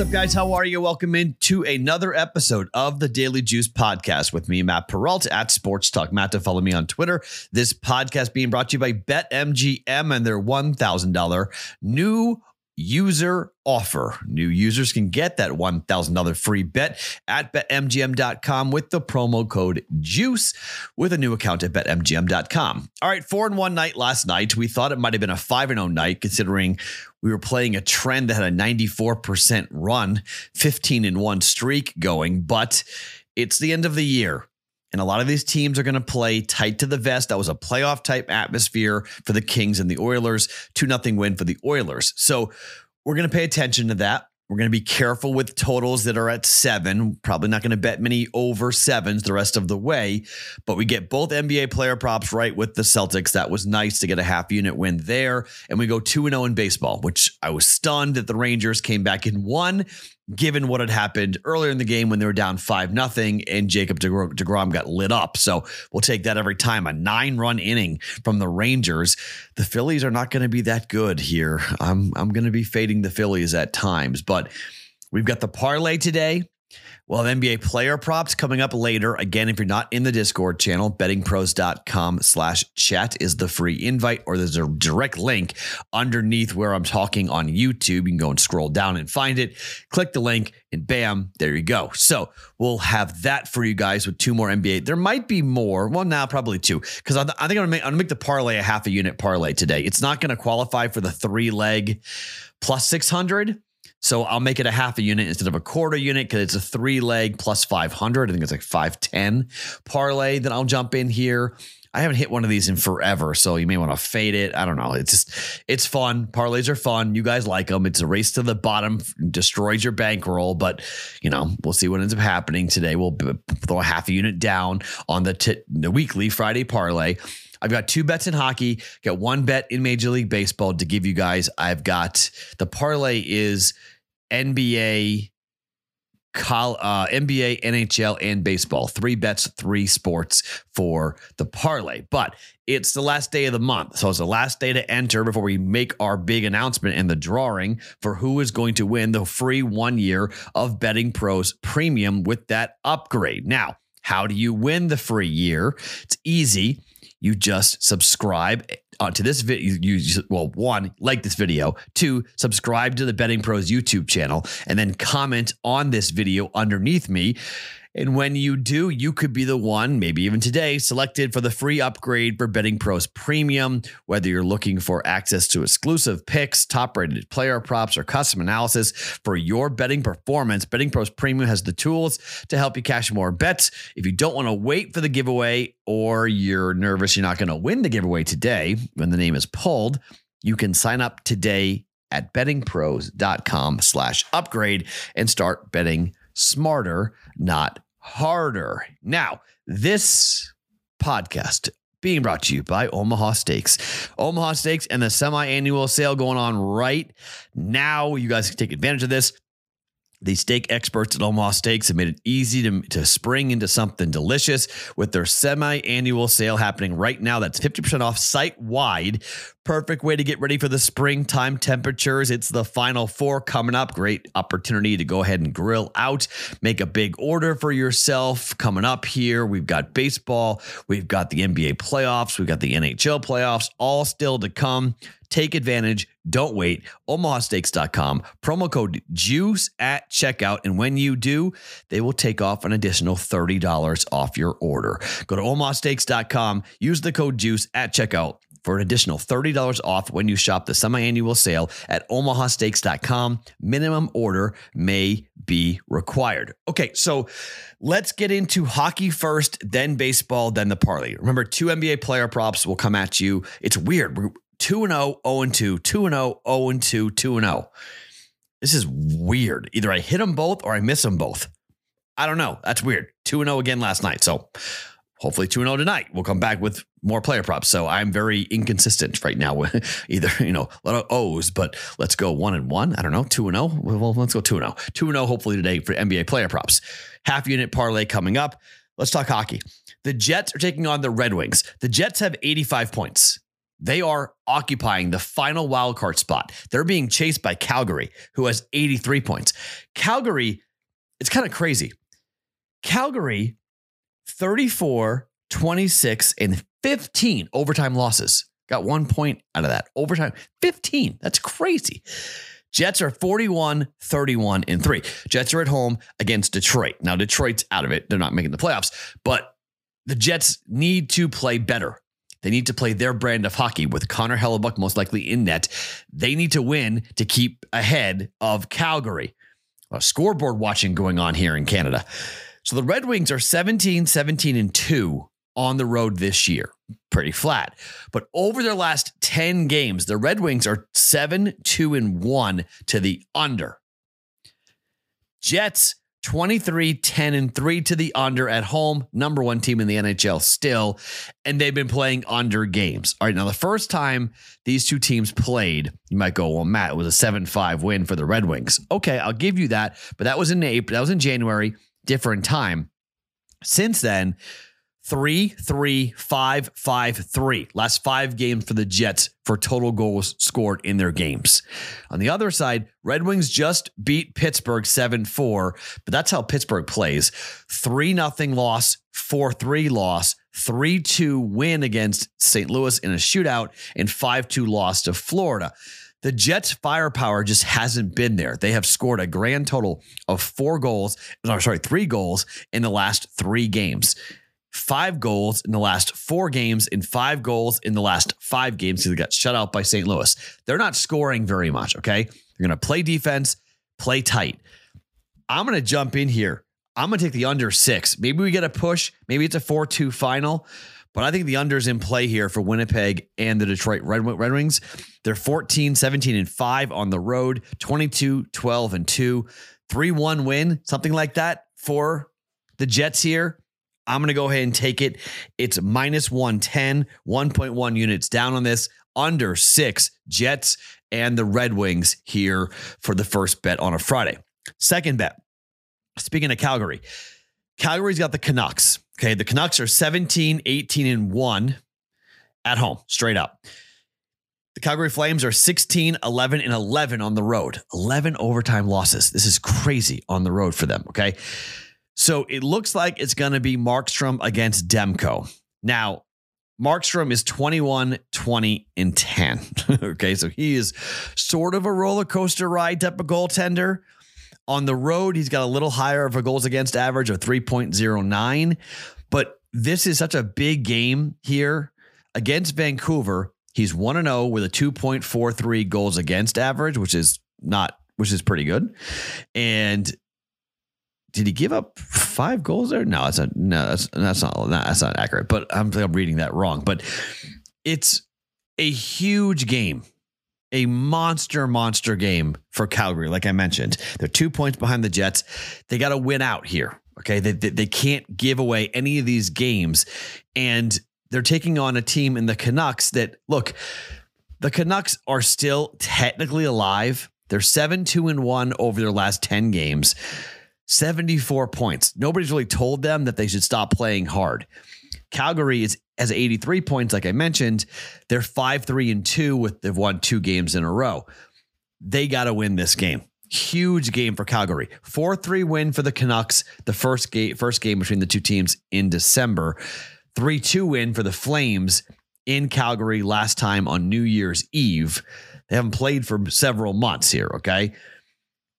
What's up, guys? How are you? Welcome in to another episode of the Daily Juice Podcast with me, Matt Perrault at Sports Talk. Matt, to follow me on Twitter. This podcast being brought to you by BetMGM and their $1,000 new user offer. New users can get that $1,000 free bet at betmgm.com with the promo code JUICE with a new account at betmgm.com. All right, 4 and 1 night last night. We thought it might have been a 5 and 0 night considering we were playing a trend that had a 94% run, 15 and 1 streak going, but it's the end of the year. And a lot of these teams are going to play tight to the vest. That was a playoff type atmosphere for the Kings and the Oilers. 2 nothing win for the Oilers. So we're going to pay attention to that. We're going to be careful with totals that are at seven. Probably not going to bet many over sevens the rest of the way, but we get both NBA player props right with the Celtics. That was nice to get a half unit win there. And we go 2 0 in baseball, which I was stunned that the Rangers came back and won given what had happened earlier in the game when they were down 5 nothing and Jacob DeGrom got lit up. So we'll take that every time. A nine run inning from the Rangers. The Phillies are not going to be that good here. I'm, I'm going to be fading the Phillies at times, but we've got the parlay today. Well, NBA player props coming up later. Again, if you're not in the Discord channel, bettingpros.com slash chat is the free invite, or there's a direct link underneath where I'm talking on YouTube. You can go and scroll down and find it. Click the link, and bam, there you go. So we'll have that for you guys with two more NBA. There might be more. Well, now probably two, because I, think I'm gonna make I'm gonna make the parlay a half a unit parlay today. It's not gonna qualify for the three leg plus 600 so I'll make it a half a unit instead of a quarter unit because it's a three leg plus 500. I think it's like 510 parlay. Then I'll jump in here. I haven't hit one of these in forever, so you may want to fade it. I don't know. It's just, it's fun. Parlays are fun. You guys like them. It's a race to the bottom, destroys your bankroll, but you know, we'll see what ends up happening today. We'll throw a half a unit down on the, t- the weekly Friday parlay. I've got two bets in hockey, got one bet in Major League Baseball to give you guys. I've got the parlay is NBA, uh, NBA, NHL, and baseball. Three bets, three sports for the parlay. But it's the last day of the month. So it's the last day to enter before we make our big announcement and the drawing for who is going to win the free one year of Betting Pros Premium with that upgrade. Now, how do you win the free year? It's easy. You just subscribe uh, to this video, you, well, one, like this video, two, subscribe to the Betting Pros YouTube channel, and then comment on this video underneath me. And when you do, you could be the one, maybe even today, selected for the free upgrade for Betting Pros Premium. Whether you're looking for access to exclusive picks, top rated player props, or custom analysis for your betting performance, Betting Pros Premium has the tools to help you cash more bets. If you don't want to wait for the giveaway or you're nervous you're not going to win the giveaway today when the name is pulled, you can sign up today at bettingpros.com slash upgrade and start betting smarter, not harder. Now, this podcast being brought to you by Omaha Steaks. Omaha Steaks and the semi annual sale going on right now. You guys can take advantage of this. The steak experts at Omaha Steaks have made it easy to, to spring into something delicious with their semi annual sale happening right now. That's 50% off site wide. Perfect way to get ready for the springtime temperatures. It's the final four coming up. Great opportunity to go ahead and grill out, make a big order for yourself coming up here. We've got baseball, we've got the NBA playoffs, we've got the NHL playoffs, all still to come. Take advantage. Don't wait. OmahaSteaks.com. Promo code JUICE at checkout. And when you do, they will take off an additional $30 off your order. Go to OmahaSteaks.com. Use the code JUICE at checkout for an additional $30 off when you shop the semi-annual sale at omahasteaks.com. Minimum order may be required. Okay, so let's get into hockey first, then baseball, then the parlay. Remember, two NBA player props will come at you. It's weird. 2 and 0, 0 and 2, 2 and 0, 0 and 2, 2 and 0. This is weird. Either I hit them both or I miss them both. I don't know. That's weird. 2 and 0 again last night. So hopefully 2 0 tonight. We'll come back with more player props. So I'm very inconsistent right now with either, you know, a lot of O's, but let's go 1 and 1. I don't know, 2 and 0. Well, let's go 2 and 0. 2 and 0 hopefully today for NBA player props. Half unit parlay coming up. Let's talk hockey. The Jets are taking on the Red Wings. The Jets have 85 points. They are occupying the final wild card spot. They're being chased by Calgary, who has 83 points. Calgary, it's kind of crazy. Calgary, 34, 26, and 15 overtime losses. Got one point out of that. Overtime, 15. That's crazy. Jets are 41, 31, and 3. Jets are at home against Detroit. Now, Detroit's out of it. They're not making the playoffs, but the Jets need to play better. They need to play their brand of hockey with Connor Hellebuyck most likely in net. They need to win to keep ahead of Calgary. A scoreboard watching going on here in Canada. So the Red Wings are 17, 17, and 2 on the road this year. Pretty flat. But over their last 10 games, the Red Wings are 7, 2, and 1 to the under. Jets 23, 10, and 3 to the under at home. Number one team in the NHL still. And they've been playing under games. All right. Now, the first time these two teams played, you might go, well, Matt, it was a 7 5 win for the Red Wings. Okay. I'll give you that. But that was in April. That was in January, different time. Since then, three, three, five, five, three. Last five games for the Jets for total goals scored in their games. On the other side, Red Wings just beat Pittsburgh 7 4, but that's how Pittsburgh plays 3 0 loss, 4 3 loss, 3 2 win against St. Louis in a shootout, and 5 2 loss to Florida. The Jets' firepower just hasn't been there. They have scored a grand total of four goals, no, sorry, three goals in the last three games five goals in the last four games and five goals in the last five games they got shut out by St. Louis. They're not scoring very much. Okay. They're going to play defense, play tight. I'm going to jump in here. I'm going to take the under six. Maybe we get a push. Maybe it's a 4 2 final. But I think the under's in play here for Winnipeg and the Detroit Red, Red Wings. They're 14, 17, and 5 on the road, 22, 12, and 2. 3 1 win, something like that for the Jets here. I'm going to go ahead and take it. It's minus 110, 1.1 units down on this, under six Jets and the Red Wings here for the first bet on a Friday. Second bet. Speaking of Calgary, Calgary's got the Canucks. Okay. The Canucks are 17, 18, and 1 at home, straight up. The Calgary Flames are 16, 11, and 11 on the road. 11 overtime losses. This is crazy on the road for them. Okay. So it looks like it's going to be Markstrom against Demko. Now, Markstrom is 21, 20, and 10. okay, so he is sort of a roller coaster ride type of goaltender. On the road, he's got a little higher of a goals against average of 3.09. But this is such a big game here against Vancouver. He's 1 0 with a 2.43 goals against average, which is not, which is pretty good. And did he give up five goals there? No, that's a, no, that's that's not that's not accurate. But I'm, I'm reading that wrong. But it's a huge game, a monster monster game for Calgary. Like I mentioned, they're two points behind the Jets. They got to win out here. Okay, they, they they can't give away any of these games, and they're taking on a team in the Canucks that look. The Canucks are still technically alive. They're 7 2 and 1 over their last 10 games. 74 points. Nobody's really told them that they should stop playing hard. Calgary is has 83 points, like I mentioned. They're 5 3 and 2 with they've won two games in a row. They got to win this game. Huge game for Calgary. 4 3 win for the Canucks, the first game, first game between the two teams in December. 3 2 win for the Flames in Calgary last time on New Year's Eve. They haven't played for several months here, okay?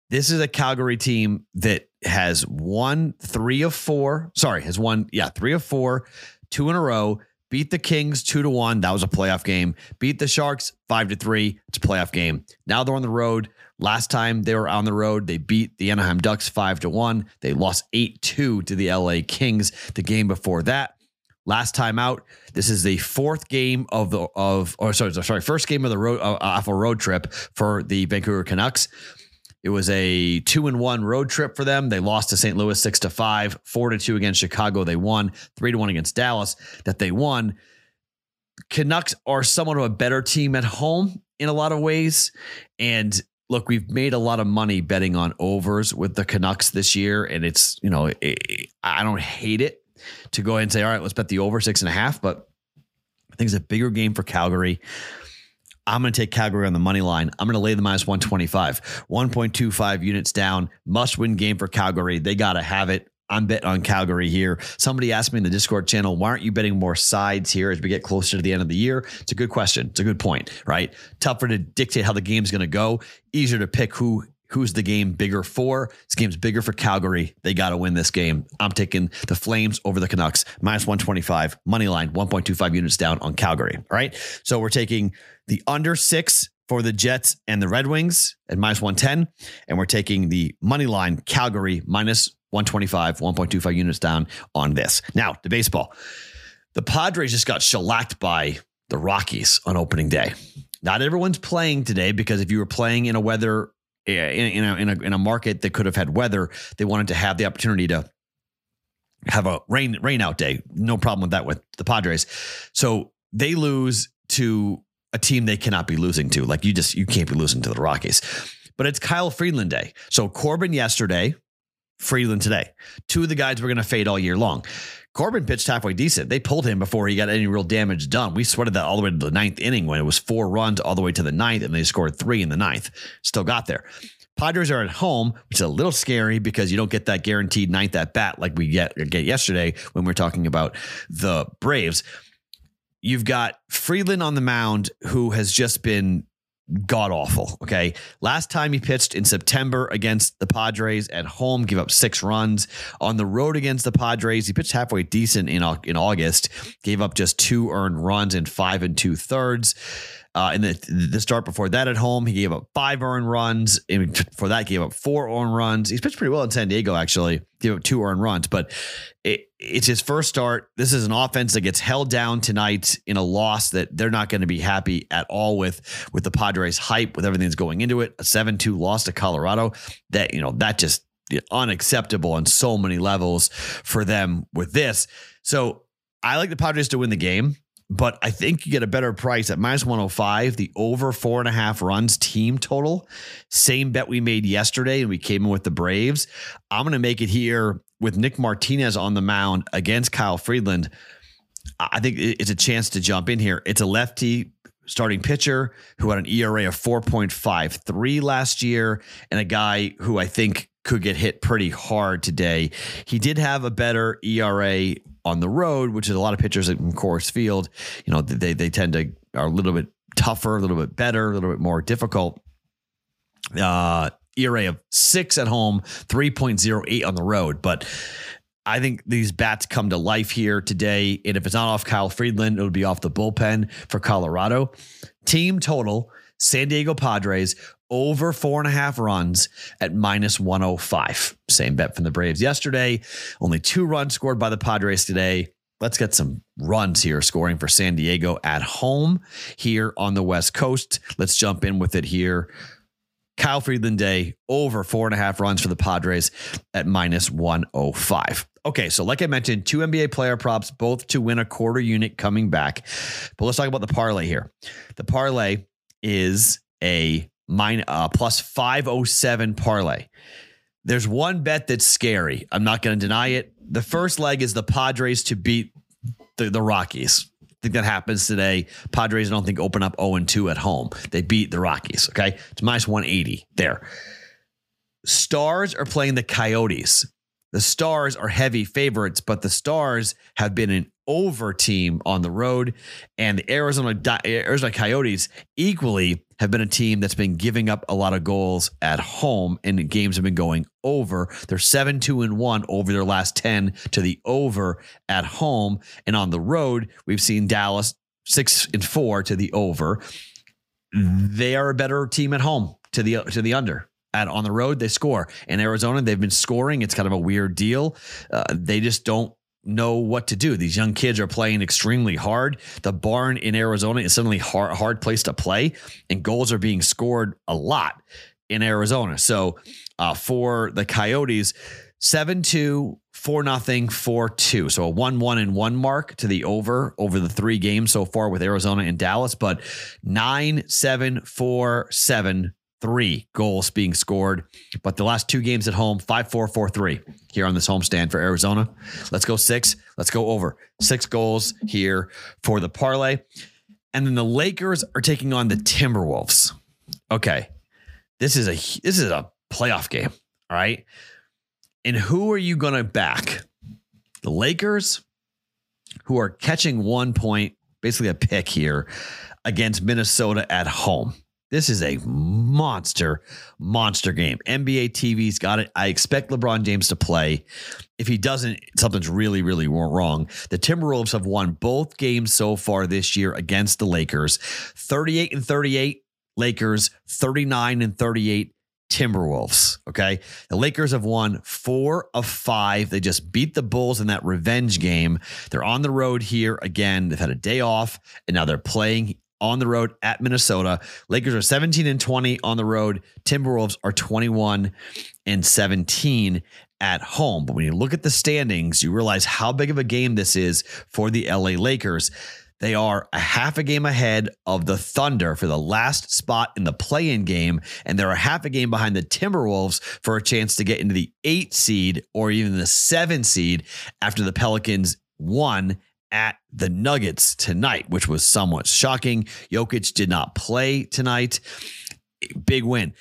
This is a Calgary team that has won three of four. Sorry, has won, yeah, three of four, two in a row. Beat the Kings two to one. That was a playoff game. Beat the Sharks five to three. It's a playoff game. Now they're on the road. Last time they were on the road, they beat the Anaheim Ducks five to one. They lost eight two to the LA Kings. The game before that, last time out. This is the fourth game of the of or sorry sorry first game of the road uh, off a road trip for the Vancouver Canucks. It was a two and one road trip for them. They lost to St. Louis six to five, four to two against Chicago. They won three to one against Dallas. That they won. Canucks are somewhat of a better team at home in a lot of ways. And look, we've made a lot of money betting on overs with the Canucks this year. And it's, you know, it, I don't hate it to go ahead and say, all right, let's bet the over six and a half. But I think it's a bigger game for Calgary. I'm going to take Calgary on the money line. I'm going to lay the minus 125, 1.25 units down. Must win game for Calgary. They got to have it. I'm betting on Calgary here. Somebody asked me in the Discord channel, why aren't you betting more sides here as we get closer to the end of the year? It's a good question. It's a good point, right? Tougher to dictate how the game's going to go. Easier to pick who who's the game bigger for. This game's bigger for Calgary. They got to win this game. I'm taking the Flames over the Canucks, minus 125, money line, 1.25 units down on Calgary. All right. So we're taking the under six for the Jets and the Red Wings at minus 110. And we're taking the money line Calgary minus 125, 1.25 units down on this. Now, to baseball. The Padres just got shellacked by the Rockies on opening day. Not everyone's playing today because if you were playing in a weather in, in, a, in, a, in a market that could have had weather, they wanted to have the opportunity to have a rain rain out day. No problem with that with the Padres. So they lose to a team they cannot be losing to. Like you just you can't be losing to the Rockies. But it's Kyle Freeland day. So Corbin yesterday, Freeland today. Two of the guys we're going to fade all year long. Corbin pitched halfway decent. They pulled him before he got any real damage done. We sweated that all the way to the ninth inning when it was four runs all the way to the ninth, and they scored three in the ninth. Still got there. Padres are at home, which is a little scary because you don't get that guaranteed ninth at bat like we get, get yesterday when we are talking about the Braves. You've got Freeland on the mound, who has just been god awful. Okay. Last time he pitched in September against the Padres at home, gave up six runs. On the road against the Padres, he pitched halfway decent in, in August, gave up just two earned runs in five and two thirds. Uh, in the the start before that at home, he gave up five earned runs. And for that, gave up four earned runs. He's pitched pretty well in San Diego, actually. Gave up two earned runs, but it, it's his first start. This is an offense that gets held down tonight in a loss that they're not going to be happy at all with. With the Padres hype, with everything that's going into it, a seven two loss to Colorado. That you know that just unacceptable on so many levels for them with this. So I like the Padres to win the game but I think you get a better price at minus 105, the over four and a half runs team total. Same bet we made yesterday, and we came in with the Braves. I'm going to make it here with Nick Martinez on the mound against Kyle Freeland. I think it's a chance to jump in here. It's a lefty starting pitcher who had an ERA of 4.53 last year, and a guy who I think could get hit pretty hard today. He did have a better ERA on the road, which is a lot of pitchers in Coors Field. You know, they they tend to are a little bit tougher, a little bit better, a little bit more difficult. Uh, ERA of six at home, 3.08 on the road. But I think these bats come to life here today. And if it's not off Kyle Freeland, it'll be off the bullpen for Colorado. Team total San Diego Padres over four and a half runs at minus 105. Same bet from the Braves yesterday. Only two runs scored by the Padres today. Let's get some runs here scoring for San Diego at home here on the West Coast. Let's jump in with it here. Kyle Freeland Day over four and a half runs for the Padres at minus 105. Okay, so like I mentioned, two NBA player props, both to win a quarter unit coming back. But let's talk about the parlay here. The parlay is a mine uh, plus 507 parlay. There's one bet that's scary. I'm not going to deny it. The first leg is the Padres to beat the, the Rockies. I think that happens today. Padres, I don't think, open up 0 2 at home. They beat the Rockies. Okay. It's minus 180 there. Stars are playing the Coyotes. The Stars are heavy favorites, but the Stars have been an over team on the road, and the Arizona Arizona Coyotes equally have been a team that's been giving up a lot of goals at home, and games have been going over. They're seven two and one over their last ten to the over at home, and on the road we've seen Dallas six and four to the over. They are a better team at home to the to the under. At on the road they score. In arizona they've been scoring. It's kind of a weird deal. Uh, they just don't know what to do. These young kids are playing extremely hard. The barn in arizona is suddenly hard hard place to play and goals are being scored a lot in arizona. So uh, for the coyotes 7-2 4 nothing 4-2 so a 1-1 and 1 mark to the over over the three games so far with arizona and dallas but 9 7 4 7 three goals being scored. But the last two games at home, 5 4 4 3 here on this homestand for Arizona. Let's go six. Let's go over. Six goals here for the parlay. And then the Lakers are taking on the Timberwolves. Okay. This is a this is a playoff game. All right. And who are you going to back? The Lakers, who are catching one point, basically a pick here against Minnesota at home. This is a monster, monster game. NBA TV's got it. I expect LeBron James to play. If he doesn't, something's really, really wrong. The Timberwolves have won both games so far this year against the Lakers 38 and 38, Lakers, 39 and 38. Timberwolves. Okay. The Lakers have won four of five. They just beat the Bulls in that revenge game. They're on the road here again. They've had a day off and now they're playing on the road at Minnesota. Lakers are 17 and 20 on the road. Timberwolves are 21 and 17 at home. But when you look at the standings, you realize how big of a game this is for the LA Lakers. They are a half a game ahead of the Thunder for the last spot in the play in game. And they're a half a game behind the Timberwolves for a chance to get into the eight seed or even the seven seed after the Pelicans won at the Nuggets tonight, which was somewhat shocking. Jokic did not play tonight. Big win.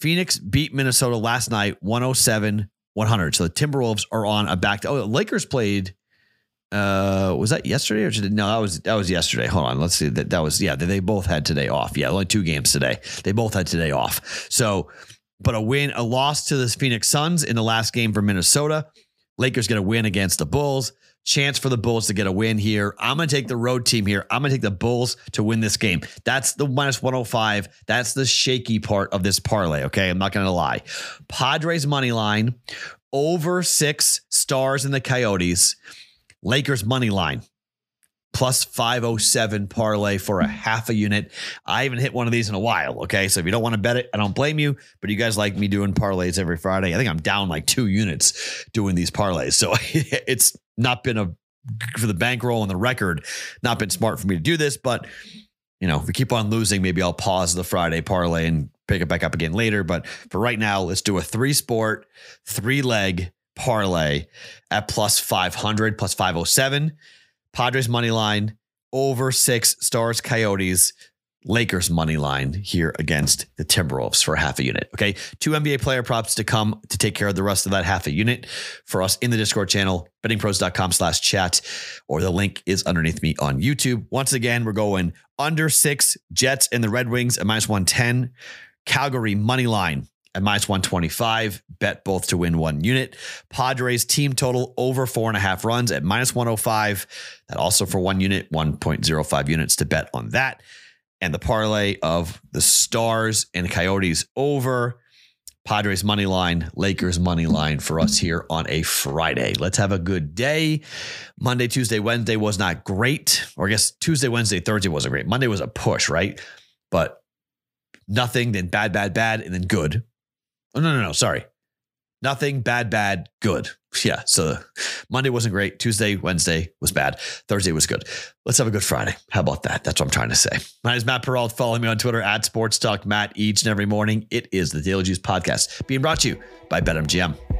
Phoenix beat Minnesota last night 107 100. So the Timberwolves are on a back. Oh, Lakers played. Uh, was that yesterday or did, no? That was that was yesterday. Hold on, let's see. That that was yeah. They both had today off. Yeah, only two games today. They both had today off. So, but a win, a loss to the Phoenix Suns in the last game for Minnesota. Lakers get a win against the Bulls chance for the Bulls to get a win here. I'm going to take the road team here. I'm going to take the Bulls to win this game. That's the minus 105. That's the shaky part of this parlay. Okay. I'm not going to lie. Padres money line over six stars in the Coyotes. Lakers money line plus 507 parlay for a half a unit. I haven't hit one of these in a while. Okay. So if you don't want to bet it, I don't blame you, but you guys like me doing parlays every Friday. I think I'm down like two units doing these parlays. So it's not been a for the bankroll and the record, not been smart for me to do this, but you know, if we keep on losing, maybe I'll pause the Friday parlay and pick it back up again later. But for right now, let's do a three sport, three leg parlay at plus 500, plus 507. Padres money line over six stars, coyotes, Lakers money line here against the Timberwolves for half a unit. Okay. Two NBA player props to come to take care of the rest of that half a unit for us in the Discord channel, bettingpros.com slash chat, or the link is underneath me on YouTube. Once again, we're going under six Jets and the Red Wings at minus 110. Calgary money line at minus 125. Bet both to win one unit. Padres team total over four and a half runs at minus 105. That also for one unit, 1.05 units to bet on that and the parlay of the Stars and Coyotes over. Padres money line, Lakers money line for us here on a Friday. Let's have a good day. Monday, Tuesday, Wednesday was not great. Or I guess Tuesday, Wednesday, Thursday wasn't great. Monday was a push, right? But nothing, then bad, bad, bad, and then good. Oh, no, no, no. Sorry. Nothing, bad, bad, good. Yeah. So Monday wasn't great. Tuesday, Wednesday was bad. Thursday was good. Let's have a good Friday. How about that? That's what I'm trying to say. My name is Matt Perrault. Follow me on Twitter at Sports Talk Matt each and every morning. It is the Daily Juice Podcast being brought to you by BetMGM.